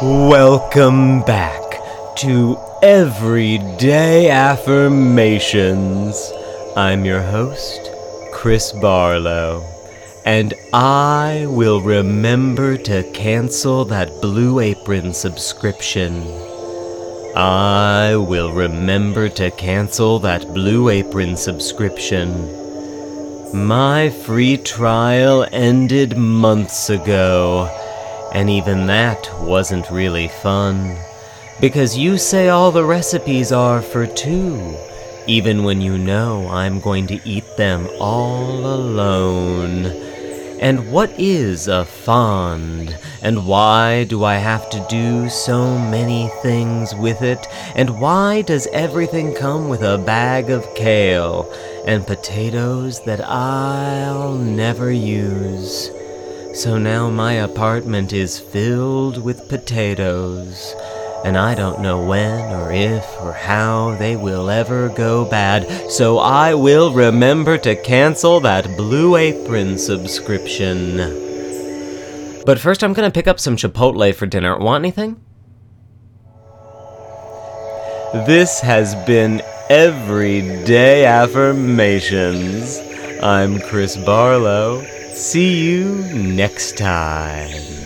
Welcome back to Everyday Affirmations. I'm your host, Chris Barlow, and I will remember to cancel that Blue Apron subscription. I will remember to cancel that Blue Apron subscription. My free trial ended months ago and even that wasn't really fun. Because you say all the recipes are for two, even when you know I'm going to eat them all alone. And what is a fond? And why do I have to do so many things with it? And why does everything come with a bag of kale and potatoes that I'll never use? So now my apartment is filled with potatoes, and I don't know when or if or how they will ever go bad, so I will remember to cancel that Blue Apron subscription. But first, I'm gonna pick up some Chipotle for dinner. Want anything? This has been Everyday Affirmations. I'm Chris Barlow. See you next time.